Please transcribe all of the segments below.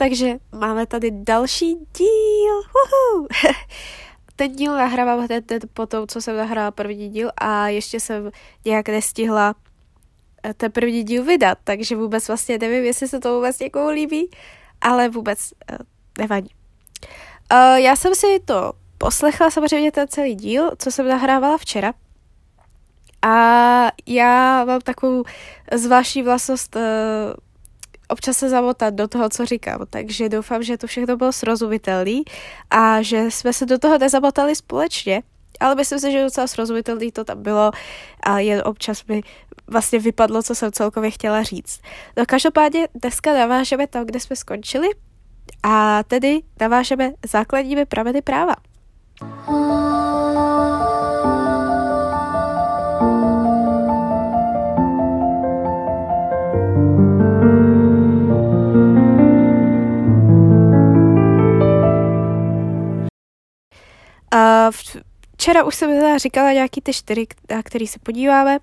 Takže máme tady další díl. Uhu. Ten díl nahrávám hned po tom, co jsem nahrála první díl a ještě jsem nějak nestihla eh, ten první díl vydat, takže vůbec vlastně nevím, jestli se to vůbec někomu líbí, ale vůbec uh, nevadí. Uh, já jsem si to poslechla samozřejmě ten celý díl, co jsem nahrávala včera. A já mám takovou zvláštní vlastnost uh, občas se zamotat do toho, co říkám, takže doufám, že to všechno bylo srozumitelný a že jsme se do toho nezamotali společně, ale myslím si, že docela srozumitelný to tam bylo a jen občas mi vlastně vypadlo, co jsem celkově chtěla říct. No každopádně dneska navážeme tam, kde jsme skončili a tedy navážeme základními prameny práva. A včera už jsem teda říkala nějaký ty čtyři, na který se podíváme.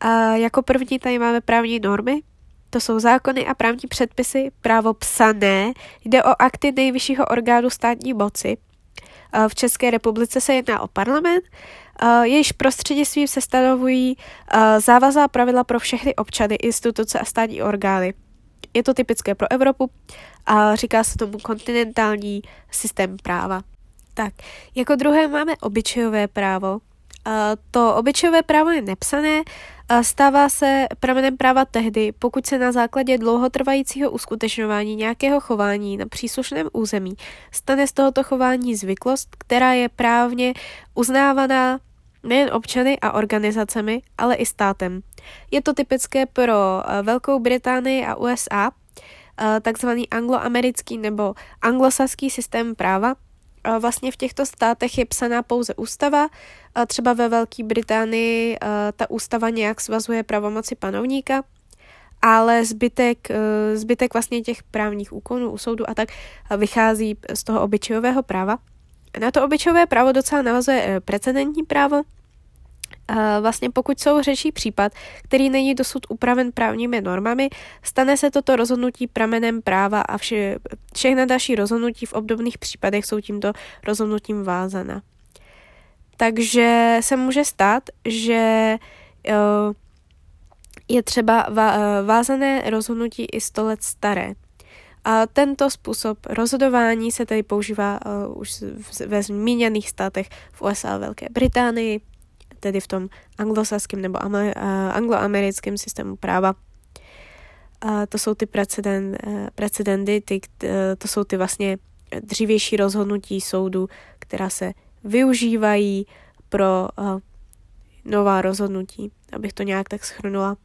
A jako první tady máme právní normy, to jsou zákony a právní předpisy, právo psané, jde o akty nejvyššího orgánu státní moci. V České republice se jedná o parlament, jejíž prostřednictvím se stanovují závazná pravidla pro všechny občany, instituce a státní orgány. Je to typické pro Evropu a říká se tomu kontinentální systém práva. Tak, jako druhé máme obyčejové právo. To obyčejové právo je nepsané, stává se pramenem práva tehdy, pokud se na základě dlouhotrvajícího uskutečňování nějakého chování na příslušném území stane z tohoto chování zvyklost, která je právně uznávaná nejen občany a organizacemi, ale i státem. Je to typické pro Velkou Británii a USA, takzvaný angloamerický nebo anglosaský systém práva, vlastně v těchto státech je psaná pouze ústava, třeba ve Velké Británii ta ústava nějak svazuje pravomoci panovníka, ale zbytek, e, zbytek vlastně těch právních úkonů u soudu a tak vychází z toho obyčejového práva. Na to obyčejové právo docela navazuje e, precedentní právo, Vlastně pokud jsou řeší případ, který není dosud upraven právními normami, stane se toto rozhodnutí pramenem práva a vše, všechna další rozhodnutí v obdobných případech jsou tímto rozhodnutím vázaná. Takže se může stát, že eh, je třeba eh, vázané rozhodnutí i 100 let staré. A tento způsob rozhodování se tedy používá uh, už ve zmíněných státech v USA a Velké Británii, tedy v tom anglosaském nebo angloamerickém systému práva. A to jsou ty precedent, e, precedendy, ty, e, to jsou ty vlastně dřívější rozhodnutí soudu, která se využívají pro uh, nová rozhodnutí, abych to nějak tak schrnula.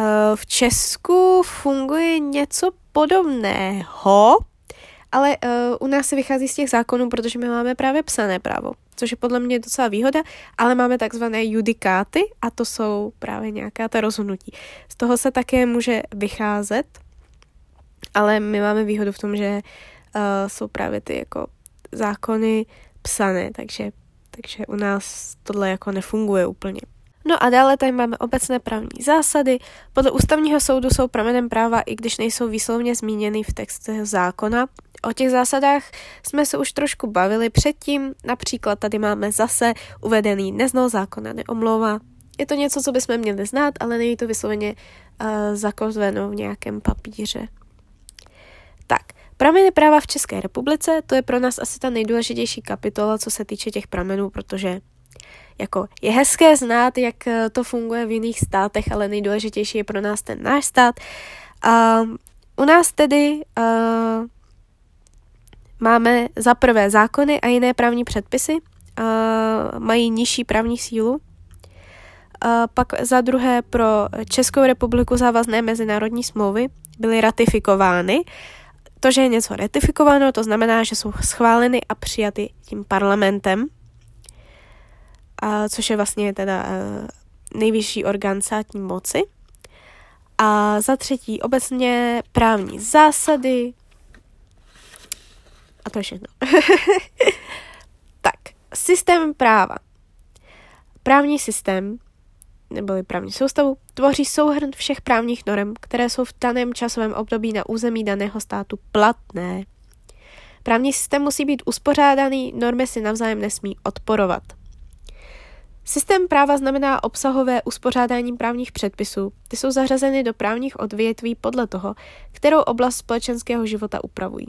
Uh, v Česku funguje něco podobného, ale uh, u nás se vychází z těch zákonů, protože my máme právě psané právo, což je podle mě docela výhoda, ale máme takzvané judikáty a to jsou právě nějaká ta rozhodnutí. Z toho se také může vycházet, ale my máme výhodu v tom, že uh, jsou právě ty jako zákony psané, takže, takže u nás tohle jako nefunguje úplně. No a dále tady máme obecné právní zásady. Podle ústavního soudu jsou pramenem práva, i když nejsou výslovně zmíněny v textech zákona. O těch zásadách jsme se už trošku bavili předtím, například tady máme zase uvedený neznal zákona neomlouvá. Je to něco, co bychom měli znát, ale není to vysloveně uh, zakozveno v nějakém papíře. Tak, prameny práva v České republice, to je pro nás asi ta nejdůležitější kapitola, co se týče těch pramenů, protože jako je hezké znát, jak eh, to funguje v jiných státech, ale nejdůležitější je pro nás ten náš stát. Uh, u nás tedy uh, máme za prvé zákony a jiné právní předpisy, uh, mají nižší právní sílu. Uh, pak za druhé pro Českou republiku závazné mezinárodní smlouvy byly ratifikovány. To, že je něco ratifikováno, to znamená, že jsou schváleny a přijaty tím parlamentem a což je vlastně teda uh, nejvyšší orgán státní moci. A za třetí obecně právní zásady. A to je všechno. tak, systém práva. Právní systém neboli právní soustavu, tvoří souhrn všech právních norm, které jsou v daném časovém období na území daného státu platné. Právní systém musí být uspořádaný, normy si navzájem nesmí odporovat. Systém práva znamená obsahové uspořádání právních předpisů. Ty jsou zařazeny do právních odvětví podle toho, kterou oblast společenského života upravují.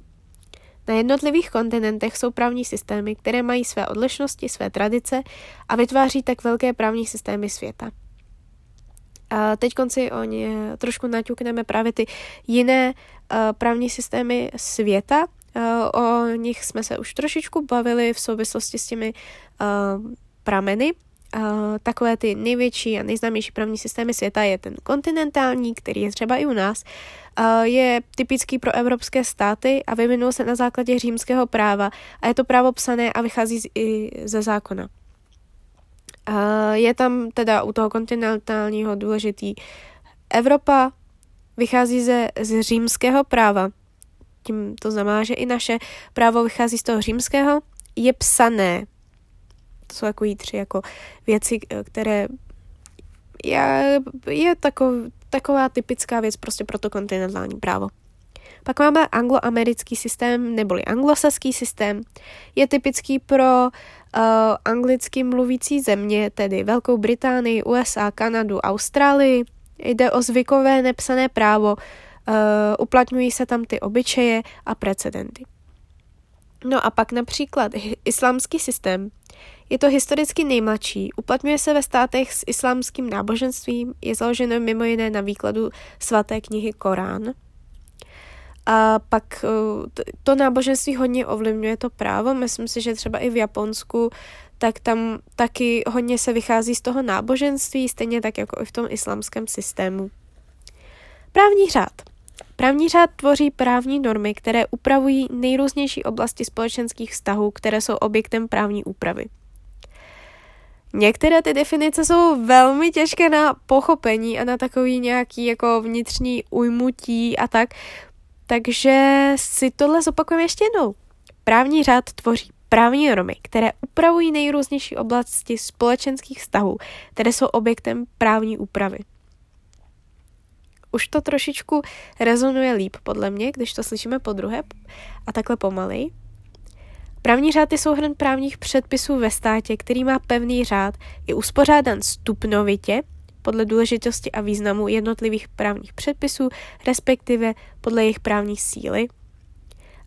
Na jednotlivých kontinentech jsou právní systémy, které mají své odlišnosti, své tradice a vytváří tak velké právní systémy světa. A teď konci o ně trošku naťukneme právě ty jiné uh, právní systémy světa. Uh, o nich jsme se už trošičku bavili v souvislosti s těmi uh, prameny, takové ty největší a nejznámější právní systémy světa je ten kontinentální, který je třeba i u nás. Je typický pro evropské státy a vyvinul se na základě římského práva a je to právo psané a vychází z, i ze zákona. Je tam teda u toho kontinentálního důležitý Evropa, vychází ze, z římského práva, tím to znamená, že i naše právo vychází z toho římského, je psané, to jsou takový tři jako věci, které je, je takov, taková typická věc prostě pro to kontinentální právo. Pak máme angloamerický systém, neboli anglosaský systém. Je typický pro uh, anglicky mluvící země, tedy Velkou Británii, USA, Kanadu, Austrálii. Jde o zvykové nepsané právo, uh, uplatňují se tam ty obyčeje a precedenty. No a pak například islámský systém je to historicky nejmladší, uplatňuje se ve státech s islámským náboženstvím, je založeno mimo jiné na výkladu svaté knihy Korán. A pak eh, to náboženství hodně ovlivňuje to právo. Myslím si, že třeba i v Japonsku, tak tam taky hodně se vychází z toho náboženství, stejně tak jako i v tom islámském systému. Právní řád. Právní řád tvoří právní normy, které upravují nejrůznější oblasti společenských vztahů, které jsou objektem právní úpravy. Některé ty definice jsou velmi těžké na pochopení a na takový nějaký jako vnitřní ujmutí a tak, takže si tohle zopakujeme ještě jednou. Právní řád tvoří právní normy, které upravují nejrůznější oblasti společenských vztahů, které jsou objektem právní úpravy. Už to trošičku rezonuje líp podle mě, když to slyšíme po druhé a takhle pomalej. Právní řád je souhrn právních předpisů ve státě, který má pevný řád, je uspořádan stupnovitě podle důležitosti a významu jednotlivých právních předpisů, respektive podle jejich právní síly.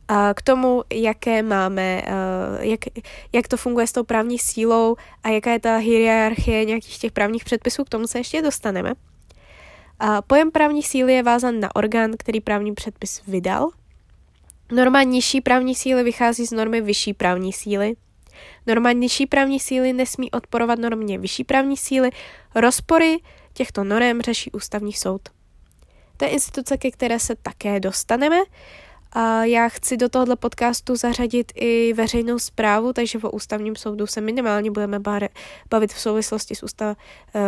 A k tomu, jaké máme, eh, jak, jak to funguje s tou právní sílou a jaká je ta hierarchie nějakých těch právních předpisů, k tomu se ještě dostaneme. Pojem právní síly je vázan na orgán, který právní předpis vydal – Norma nižší právní síly vychází z normy vyšší právní síly. Norma nižší právní síly nesmí odporovat normě vyšší právní síly. Rozpory těchto norm řeší ústavní soud. To je instituce, ke které se také dostaneme. A já chci do tohoto podcastu zařadit i veřejnou zprávu, takže o ústavním soudu se minimálně budeme bavit v souvislosti s, ústav, eh,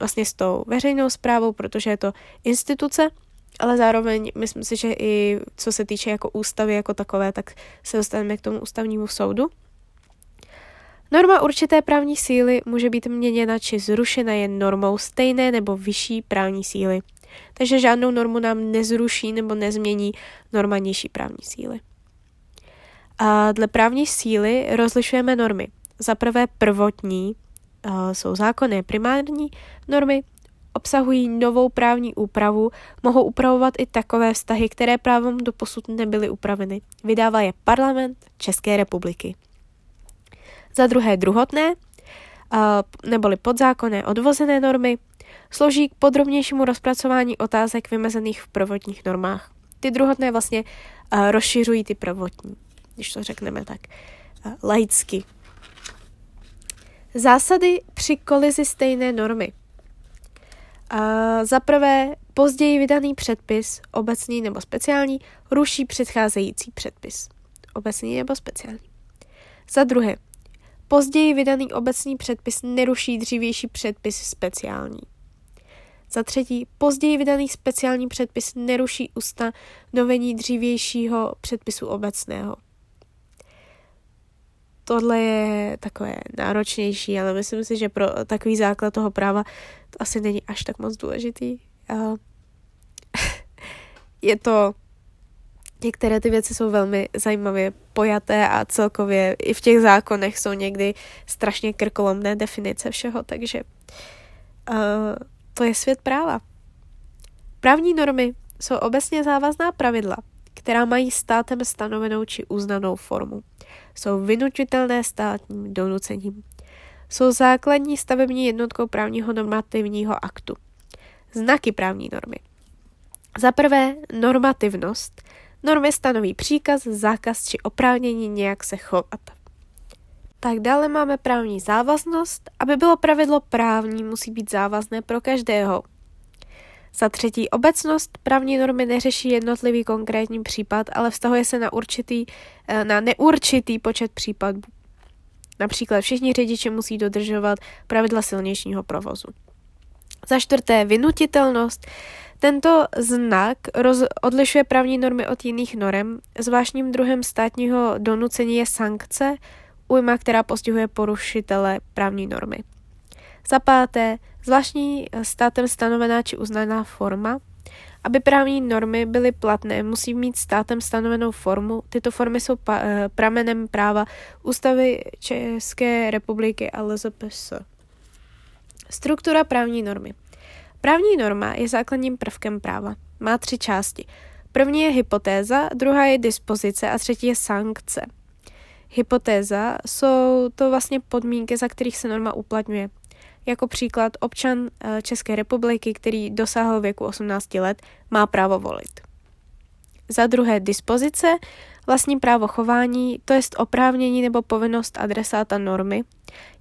vlastně s tou veřejnou zprávou, protože je to instituce, ale zároveň myslím si, že i co se týče jako ústavy jako takové, tak se dostaneme k tomu ústavnímu soudu. Norma určité právní síly může být měněna či zrušena jen normou stejné nebo vyšší právní síly. Takže žádnou normu nám nezruší nebo nezmění norma nižší právní síly. A dle právní síly rozlišujeme normy. Za prvé prvotní, jsou zákonné primární normy, obsahují novou právní úpravu, mohou upravovat i takové vztahy, které právem do posud nebyly upraveny. Vydává je parlament České republiky. Za druhé druhotné, neboli podzákonné odvozené normy, slouží k podrobnějšímu rozpracování otázek vymezených v prvotních normách. Ty druhotné vlastně rozšiřují ty prvotní, když to řekneme tak laicky. Zásady při kolizi stejné normy. A za prvé, později vydaný předpis, obecný nebo speciální, ruší předcházející předpis, obecný nebo speciální. Za druhé, později vydaný obecný předpis neruší dřívější předpis speciální. Za třetí, později vydaný speciální předpis neruší ustanovení dřívějšího předpisu obecného. Tohle je takové náročnější, ale myslím si, že pro takový základ toho práva to asi není až tak moc důležitý. Je to Některé ty věci jsou velmi zajímavě pojaté a celkově i v těch zákonech jsou někdy strašně krkolomné definice všeho, takže to je svět práva. Právní normy jsou obecně závazná pravidla, která mají státem stanovenou či uznanou formu. Jsou vynutitelné státním donucením. Jsou základní stavební jednotkou právního normativního aktu. Znaky právní normy. Za prvé normativnost. Normy stanoví příkaz, zákaz či oprávnění nějak se chovat. Tak dále máme právní závaznost. Aby bylo pravidlo právní, musí být závazné pro každého. Za třetí obecnost. Právní normy neřeší jednotlivý konkrétní případ, ale vztahuje se na, určitý, eh, na neurčitý počet případů. Například všichni řidiči musí dodržovat pravidla silničního provozu. Za čtvrté vynutitelnost. Tento znak roz, odlišuje právní normy od jiných norem. Zvláštním druhem státního donucení je sankce, újma, která postihuje porušitele právní normy. Za páté, zvláštní státem stanovená či uznaná forma. Aby právní normy byly platné, musí mít státem stanovenou formu. Tyto formy jsou pa, eh, pramenem práva Ústavy České republiky a LZPS. Struktura právní normy. Právní norma je základním prvkem práva. Má tři části. První je hypotéza, druhá je dispozice a třetí je sankce. Hypotéza jsou to vlastně podmínky, za kterých se norma uplatňuje. Jako příklad občan eh, České republiky, který dosáhl věku 18 let, má právo volit. Za druhé dispozice, vlastní právo chování, to jest oprávnění nebo povinnost adresáta normy.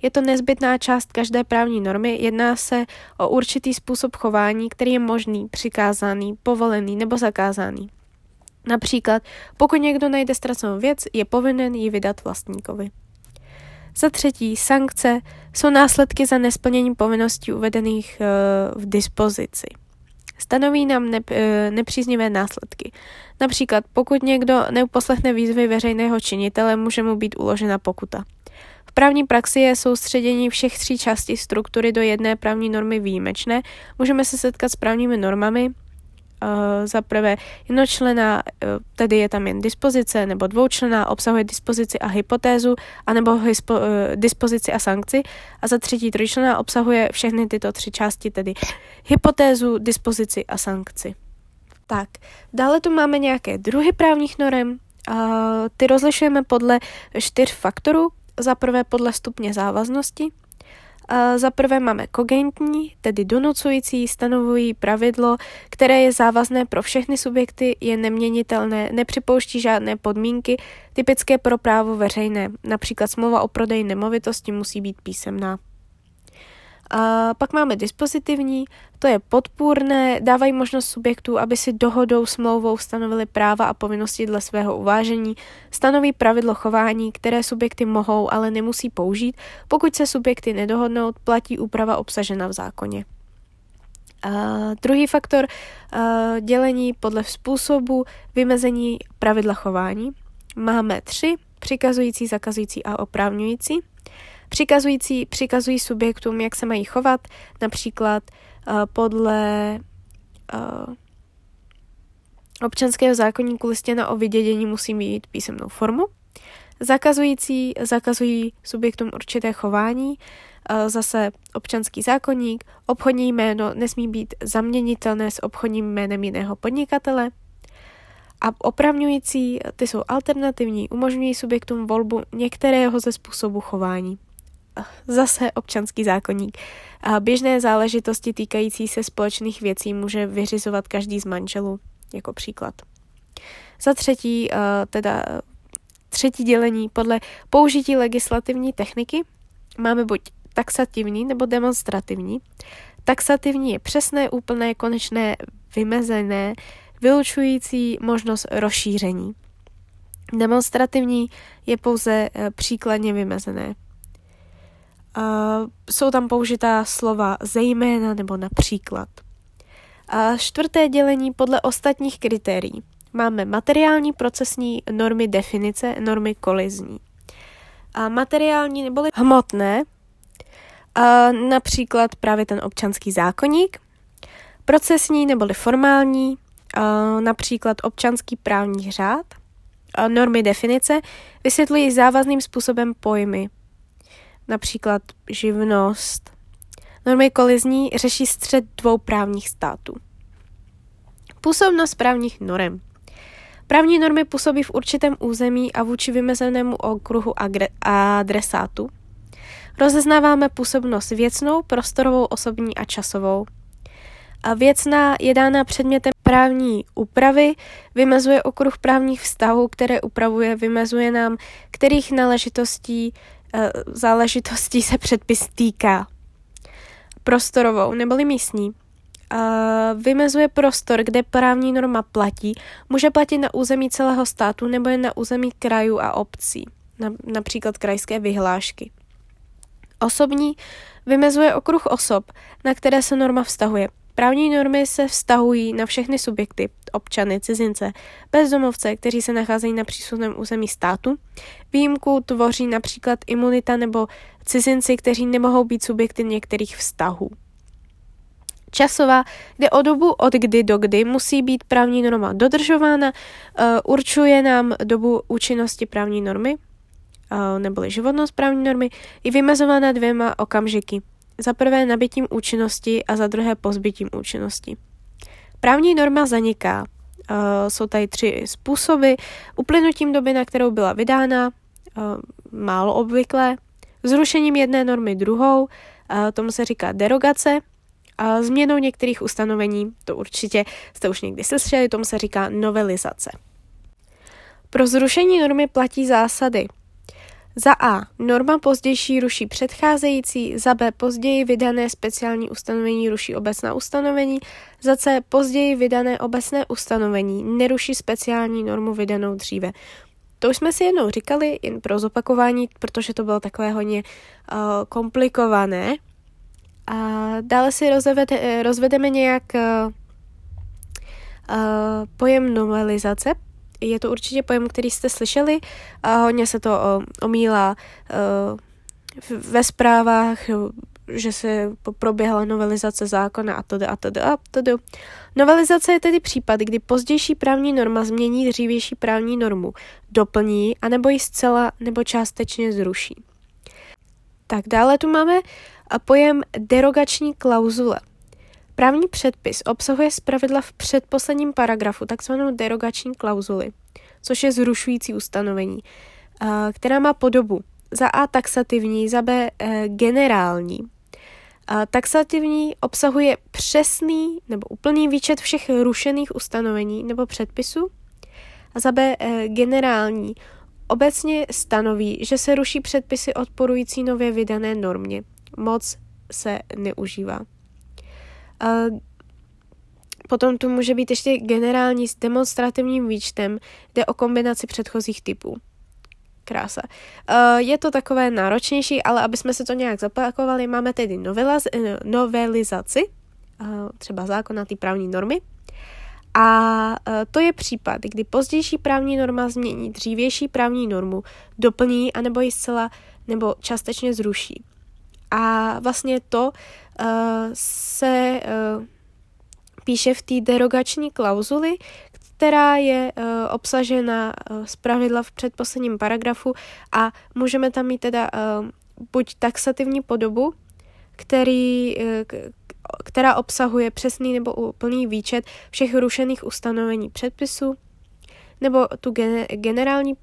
Je to nezbytná část každé právní normy, jedná se o určitý způsob chování, který je možný, přikázaný, povolený nebo zakázaný. Například, pokud někdo najde ztracenou věc, je povinen ji vydat vlastníkovi. Za třetí, sankce jsou následky za nesplnění povinností uvedených uh, v dispozici. Stanoví nám uh, nepříznivé následky. Například, pokud někdo neuposlechne výzvy veřejného činitele, může mu být uložena pokuta. V právní praxi je soustředění všech tří částí struktury do jedné právní normy výjimečné. Můžeme se setkat s právními normami, za prvé jednočlená, uh, tedy je tam jen dispozice, nebo dvoučlená, obsahuje dispozici a hypotézu, anebo hispo, uh, dispozici a sankci. A za třetí trojčlená obsahuje všechny tyto tři části, tedy hypotézu, dispozici a sankci. Tak, dále tu máme nějaké druhy právních norem. Ty rozlišujeme podle čtyř faktorů. Za prvé podle stupně závaznosti, za prvé máme kogentní, tedy donucující, stanovují pravidlo, které je závazné pro všechny subjekty, je neměnitelné, nepřipouští žádné podmínky, typické pro právo veřejné. Například smlouva o prodeji nemovitosti musí být písemná. A pak máme dispozitivní, to je podpůrné, dávají možnost subjektů, aby si dohodou smlouvou stanovili práva a povinnosti dle svého uvážení, stanoví pravidlo chování, které subjekty mohou, ale nemusí použít, pokud se subjekty nedohodnou, platí úprava obsažena v zákoně. A druhý faktor, dělení podle způsobu vymezení pravidla chování. Máme tři, přikazující, zakazující a oprávňující. Přikazující přikazují subjektům, jak se mají chovat, například uh, podle uh, občanského zákonníku listěna o vydědění musí mít písemnou formu. Zakazující zakazují subjektům určité chování, uh, zase občanský zákonník, obchodní jméno nesmí být zaměnitelné s obchodním jménem jiného podnikatele, a opravňující, ty jsou alternativní, umožňují subjektům volbu některého ze způsobu chování zase občanský zákonník. A běžné záležitosti týkající se společných věcí může vyřizovat každý z manželů, jako příklad. Za třetí, eh, teda třetí dělení podle použití legislativní techniky máme buď taxativní nebo demonstrativní. Taxativní je přesné, úplné, konečné, vymezené, vylučující možnost rozšíření. Demonstrativní je pouze eh, příkladně vymezené. Uh, jsou tam použitá slova zejména nebo například. A čtvrté dělení podle ostatních kritérií. Máme materiální procesní normy definice, normy kolizní. a materiální neboli hmotné, a například právě ten občanský zákoník, procesní neboli formální, a například občanský právní řád, a normy definice vysvětlují závazným způsobem pojmy, například živnost. Normy kolizní řeší střed dvou právních států. Působnost právních norem. Právní normy působí v určitém území a vůči vymezenému okruhu adresátů. Rozeznáváme působnost věcnou, prostorovou, osobní a časovou. A věcná je dána předmětem právní úpravy, vymezuje okruh právních vztahů, které upravuje, vymezuje nám, kterých náležitostí, záležitostí se předpis týká. Prostorovou neboli místní vymezuje prostor, kde právní norma platí, může platit na území celého státu nebo jen na území krajů a obcí, například krajské vyhlášky. Osobní vymezuje okruh osob, na které se norma vztahuje. Právní normy se vztahují na všechny subjekty, občany, cizince, bezdomovce, kteří se nacházejí na příslušném území státu. Výjimku tvoří například imunita nebo cizinci, kteří nemohou být subjekty některých vztahů časová, kde o dobu od kdy do kdy musí být právní norma dodržována, uh, určuje nám dobu účinnosti právní normy, uh, neboli životnost právní normy, je vymezována dvěma okamžiky. Za prvé nabitím účinnosti a za druhé pozbytím účinnosti. Právní norma zaniká. Uh, jsou tady tři způsoby. Uplynutím doby, na kterou byla vydána, uh, málo obvyklé, zrušením jedné normy druhou, uh, tomu se říká derogace, a změnou některých ustanovení, to určitě jste už někdy slyšeli, tomu se říká novelizace. Pro zrušení normy platí zásady. Za A. Norma pozdější ruší předcházející, za B. Později vydané speciální ustanovení ruší obecná ustanovení, za C. Později vydané obecné ustanovení neruší speciální normu vydanou dříve. To už jsme si jednou říkali, jen pro zopakování, protože to bylo takové hodně uh, komplikované. A dále si rozvede, rozvedeme nějak uh, pojem novelizace. Je to určitě pojem, který jste slyšeli a hodně se to uh, omílá uh, ve zprávách, že se proběhla novelizace zákona a tedy a tedy a tedy. Novelizace je tedy případ, kdy pozdější právní norma změní dřívější právní normu, doplní, anebo ji zcela nebo částečně zruší. Tak dále tu máme a pojem derogační klauzule. Právní předpis obsahuje zpravidla v předposledním paragrafu takzvanou derogační klauzuli, což je zrušující ustanovení, která má podobu za A taxativní, za B e, generální. Taxativní obsahuje přesný nebo úplný výčet všech rušených ustanovení nebo předpisů a za B e, generální obecně stanoví, že se ruší předpisy odporující nově vydané normě moc se neužívá. Potom tu může být ještě generální s demonstrativním výčtem, jde o kombinaci předchozích typů. Krása. Je to takové náročnější, ale aby jsme se to nějak zapakovali, máme tedy eh, novelizaci, třeba zákona té právní normy, a eh, to je případ, kdy pozdější právní norma změní dřívější právní normu, doplní anebo ji zcela nebo částečně zruší. A vlastně to se uh, píše v té derogační klauzuli, která je uh, obsažena z pravidla v předposledním paragrafu a můžeme tam mít teda buď taxativní podobu, který, která obsahuje přesný nebo úplný výčet všech rušených ustanovení předpisu, nebo tu generální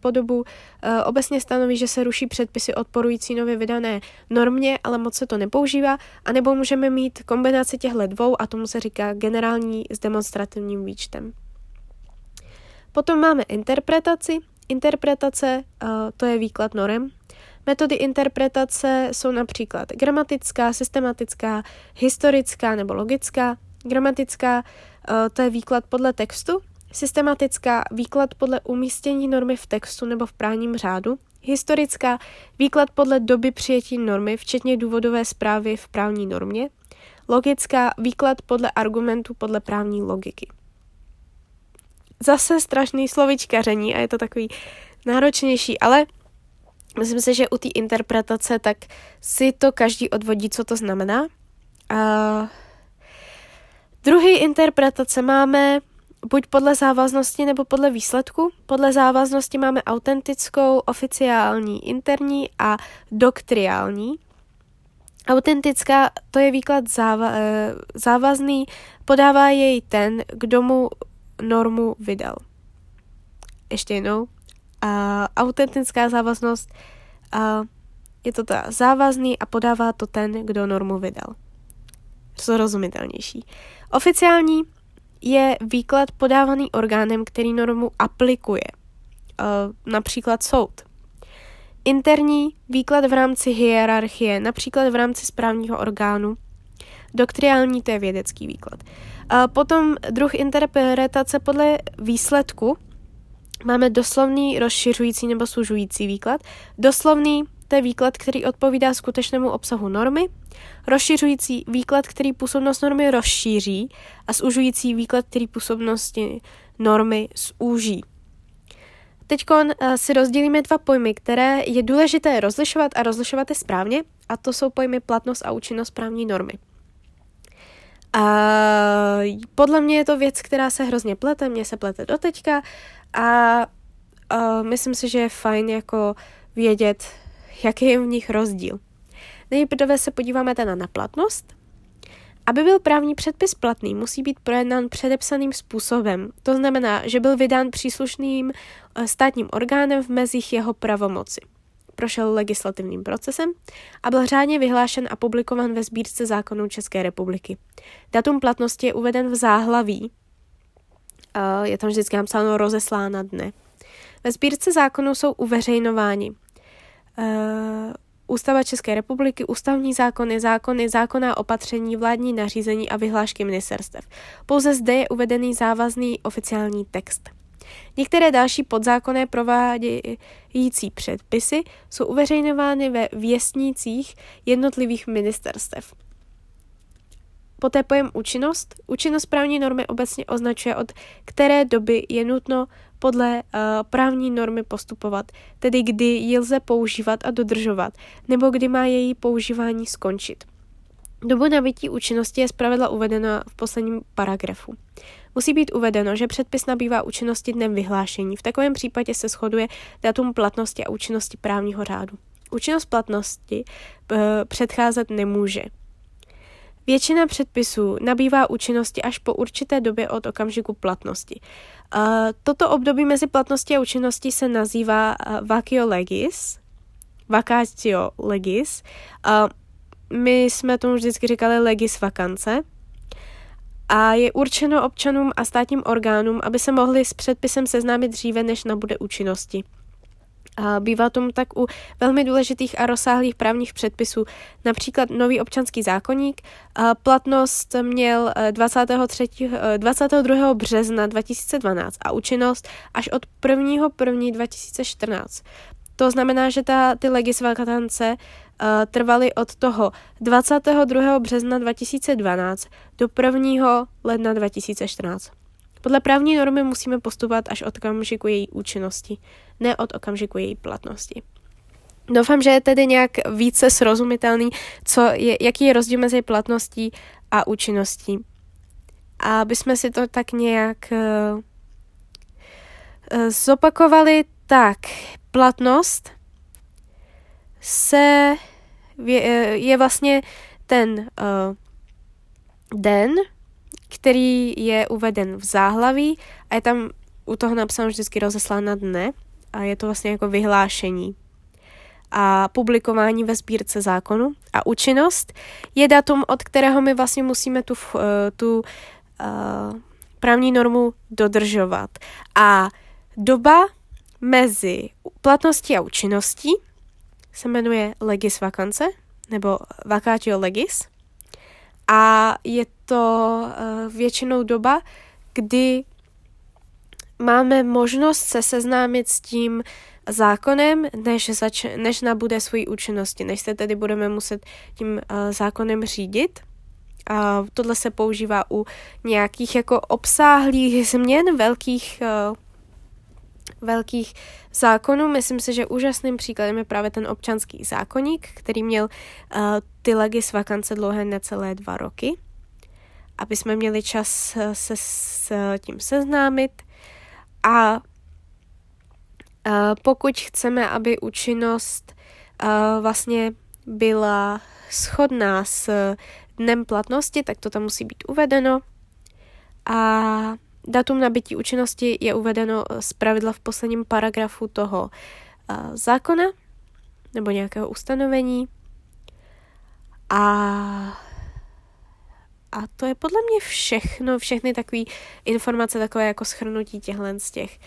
podobu eh, obecně stanoví, že se ruší předpisy odporující nově vydané normě, ale moc se to nepoužívá, anebo můžeme mít kombinaci těchto dvou a tomu se říká generální s demonstrativním výčtem. Potom máme interpretaci. Interpretace eh, to je výklad norem. Metody interpretace jsou například gramatická, systematická, historická nebo logická. Gramatická eh, to je výklad podle textu systematická výklad podle umístění normy v textu nebo v právním řádu, historická výklad podle doby přijetí normy, včetně důvodové zprávy v právní normě, logická výklad podle argumentu podle právní logiky. Zase strašný slovičkaření a je to takový náročnější, ale Myslím si, že u té interpretace tak si to každý odvodí, co to znamená. Uh, druhý interpretace máme buď podle závaznosti nebo podle výsledku. Podle závaznosti máme autentickou, oficiální, interní a doktriální. Autentická to je výklad záva- eh, závazný, podává jej ten, kdo mu normu vydal. Ještě jednou. A autentická závaznost a je to ta závazný a podává to ten, kdo normu vydal. Zrozumitelnější. Oficiální je výklad podávaný orgánem, který normu aplikuje, například soud. Interní výklad v rámci hierarchie, například v rámci správního orgánu. Doktriální to je vědecký výklad. Potom druh interpretace podle výsledku. Máme doslovný, rozšiřující nebo sužující výklad. Doslovný to je výklad, který odpovídá skutečnému obsahu normy, rozšiřující výklad, který působnost normy rozšíří a zužující výklad, který působnosti normy zúží. Teď eh, si rozdělíme dva pojmy, které je důležité rozlišovat a rozlišovat je správně, a to jsou pojmy platnost a účinnost právní normy. A podle mě je to věc, která se hrozně plete, mě se plete doteďka a, a myslím si, že je fajn jako vědět, jaký je v nich rozdíl. Nejprve se podíváme teda na platnost. Aby byl právní předpis platný, musí být projednán předepsaným způsobem. To znamená, že byl vydán příslušným eh, státním orgánem v mezích jeho pravomoci. Prošel legislativním procesem a byl řádně vyhlášen a publikovan ve sbírce zákonů České republiky. Datum platnosti je uveden v záhlaví. Eh, je tam vždycky napsáno rozeslána dne. Ve sbírce zákonů jsou uveřejnováni uh, Ústava České republiky, ústavní zákony, zákony, zákonná opatření, vládní nařízení a vyhlášky ministerstev. Pouze zde je uvedený závazný oficiální text. Některé další podzákonné provádějící předpisy jsou uveřejňovány ve věstnících jednotlivých ministerstev. Poté pojem účinnost. Účinnost právní normy obecně označuje, od které doby je nutno podle uh, právní normy postupovat, tedy kdy ji lze používat a dodržovat, nebo kdy má její používání skončit. Dobu nabití účinnosti je zpravidla uvedena v posledním paragrafu. Musí být uvedeno, že předpis nabývá účinnosti dnem vyhlášení. V takovém případě se shoduje datum platnosti a účinnosti právního řádu. Účinnost platnosti uh, předcházet nemůže. Většina předpisů nabývá účinnosti až po určité době od okamžiku platnosti. Toto období mezi platností a účinností se nazývá vacatio legis. Vacatio legis. My jsme tomu vždycky říkali legis vakance. A je určeno občanům a státním orgánům, aby se mohli s předpisem seznámit dříve, než nabude účinnosti. Bývá tomu tak u velmi důležitých a rozsáhlých právních předpisů, například nový občanský zákonník. Platnost měl 23, eh, 22. Eh, března 2012 a účinnost až od 1. 1. 2014. To znamená, že ta, ty legisvakance uh, trvaly od toho 22. března 2012 do 1. ledna 2014. Podle právní normy musíme postupovat až od okamžiku její účinnosti, ne od okamžiku její platnosti. Doufám, že je tedy nějak více srozumitelný, co je, jaký je rozdíl mezi platností a účinností. A aby jsme si to tak nějak uh, zopakovali, tak platnost se je, je vlastně ten uh, den, který je uveden v záhlaví a je tam u toho napsáno vždycky rozeslána dne a je to vlastně jako vyhlášení a publikování ve sbírce zákonu. A účinnost je datum, od kterého my vlastně musíme tu, uh, tu uh, právní normu dodržovat. A doba mezi platností a účinností se jmenuje legis vacance, nebo vacatio legis. A je to uh, většinou doba, kdy máme možnost se seznámit s tím zákonem, než, zač- než nabude svoji účinnosti, než se tedy budeme muset tím uh, zákonem řídit. A tohle se používá u nějakých jako obsáhlých změn, velkých uh, velkých zákonů. Myslím si, že úžasným příkladem je právě ten občanský zákonník, který měl uh, ty legis vakance dlouhé necelé dva roky, aby jsme měli čas se s tím seznámit a pokud chceme, aby účinnost vlastně byla shodná s dnem platnosti, tak to tam musí být uvedeno. A datum nabití účinnosti je uvedeno z pravidla v posledním paragrafu toho zákona nebo nějakého ustanovení. A, a to je podle mě všechno, všechny takové informace, takové jako schrnutí těchto z těch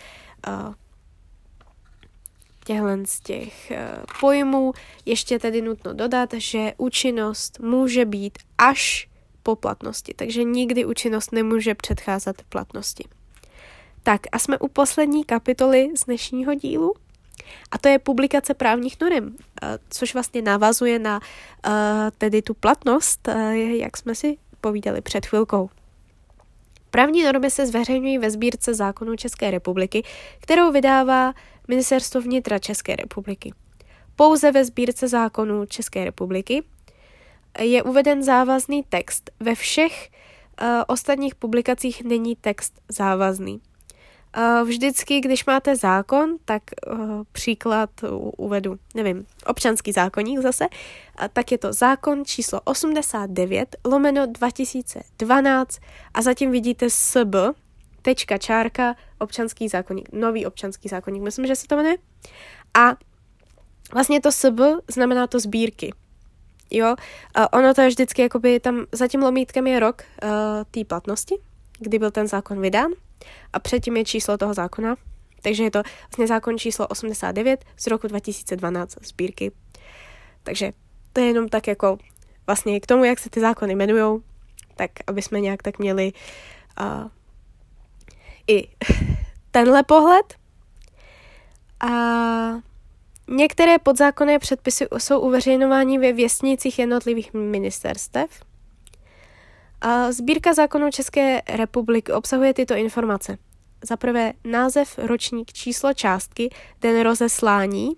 uh, těchto z těch uh, pojmů. Ještě tedy nutno dodat, že účinnost může být až po platnosti, takže nikdy účinnost nemůže předcházet platnosti. Tak a jsme u poslední kapitoly z dnešního dílu. A to je publikace právních norm, eh, což vlastně navazuje na tedy tu platnost, jak jsme si povídali před chvilkou. Právní normy se zveřejňují ve sbírce zákonů České republiky, kterou vydává Ministerstvo vnitra České republiky. Pouze ve sbírce zákonů České republiky je uveden závazný text. Ve všech uh, ostatních publikacích není text závazný. Vždycky, když máte zákon, tak uh, příklad uvedu, nevím, občanský zákonník zase, tak je to zákon číslo 89 lomeno 2012 a zatím vidíte SB, tečka čárka, občanský zákonník, nový občanský zákonník, myslím, že se to jmenuje. A vlastně to SB znamená to sbírky. Jo, uh, ono to je vždycky, jakoby tam za tím lomítkem je rok uh, té platnosti, kdy byl ten zákon vydán a předtím je číslo toho zákona. Takže je to vlastně zákon číslo 89 z roku 2012 sbírky. Takže to je jenom tak jako vlastně k tomu, jak se ty zákony jmenují, tak aby jsme nějak tak měli uh, i tenhle pohled. A některé podzákonné předpisy jsou uveřejňovány ve věstnicích jednotlivých ministerstev. A sbírka zákonů České republiky obsahuje tyto informace. Za prvé název, ročník, číslo částky, den rozeslání,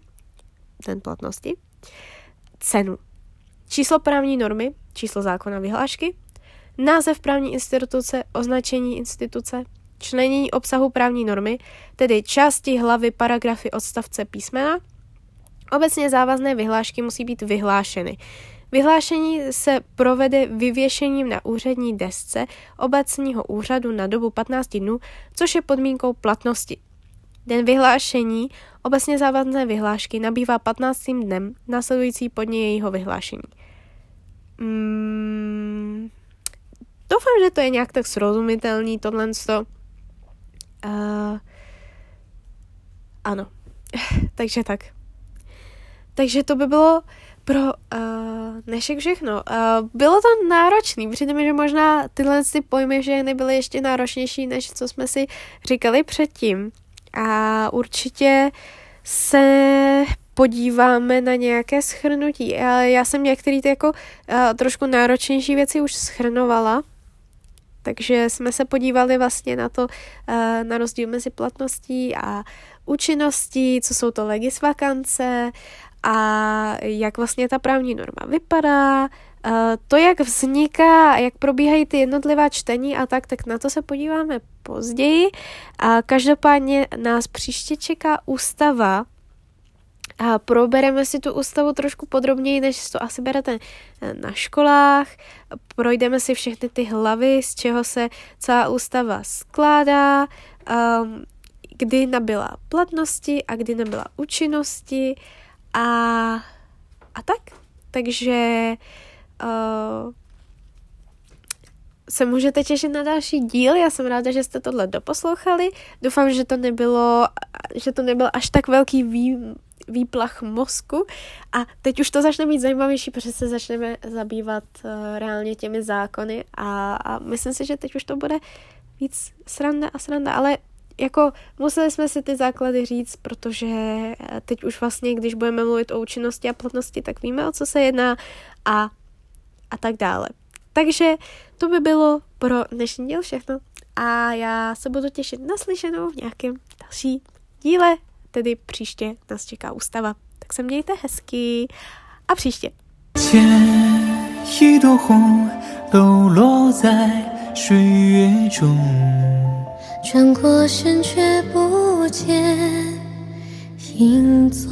den platnosti, cenu, číslo právní normy, číslo zákona vyhlášky, název právní instituce, označení instituce, členění obsahu právní normy, tedy části hlavy, paragrafy, odstavce, písmena. Obecně závazné vyhlášky musí být vyhlášeny. Vyhlášení se provede vyvěšením na úřední desce obecního úřadu na dobu 15 dnů, což je podmínkou platnosti. Den vyhlášení obecně závazné vyhlášky nabývá 15. dnem následující po dně jejího vyhlášení. Mm, doufám, že to je nějak tak srozumitelný tohle. Uh, ano, takže tak. Takže to by bylo pro uh, dnešek všechno. Uh, bylo to náročné, přijde mi, že možná tyhle ty pojmy všechny byly ještě náročnější, než co jsme si říkali předtím. A určitě se podíváme na nějaké schrnutí. Já, já jsem některé ty jako uh, trošku náročnější věci už schrnovala, takže jsme se podívali vlastně na to, na rozdíl mezi platností a účinností, co jsou to legisvakance a jak vlastně ta právní norma vypadá, to, jak vzniká, jak probíhají ty jednotlivá čtení a tak, tak na to se podíváme později. A každopádně nás příště čeká ústava, a probereme si tu ústavu trošku podrobněji, než to asi berete na školách. Projdeme si všechny ty hlavy, z čeho se celá ústava skládá, um, kdy nabyla platnosti a kdy nabyla účinnosti a, a tak. Takže uh, se můžete těšit na další díl. Já jsem ráda, že jste tohle doposlouchali. Doufám, že to nebylo, že to nebyl až tak velký vý, výplach mozku. A teď už to začne být zajímavější, protože se začneme zabývat uh, reálně těmi zákony a, a myslím si, že teď už to bude víc sranda a sranda, ale jako museli jsme si ty základy říct, protože eh, teď už vlastně, když budeme mluvit o účinnosti a platnosti, tak víme, o co se jedná a, a tak dále. Takže to by bylo pro dnešní díl všechno a já se budu těšit na slyšenou v nějakém další díle, tedy příště nás čeká ústava. Tak se mějte hezky a příště. 水月中。转过身却不见影踪。